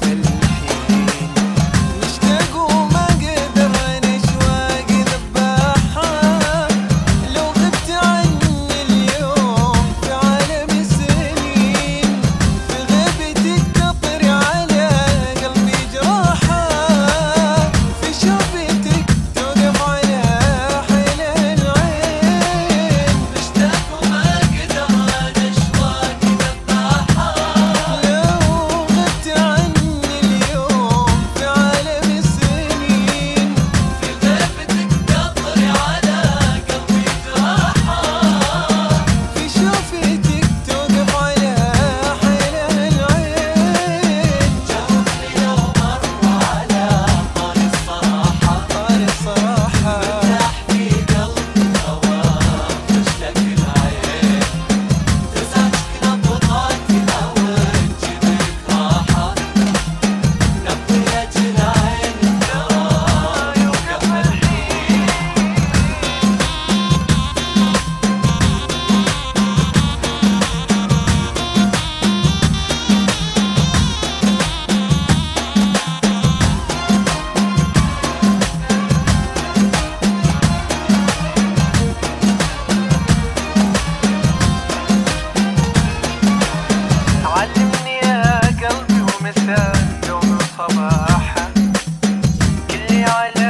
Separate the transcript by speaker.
Speaker 1: feliz. I love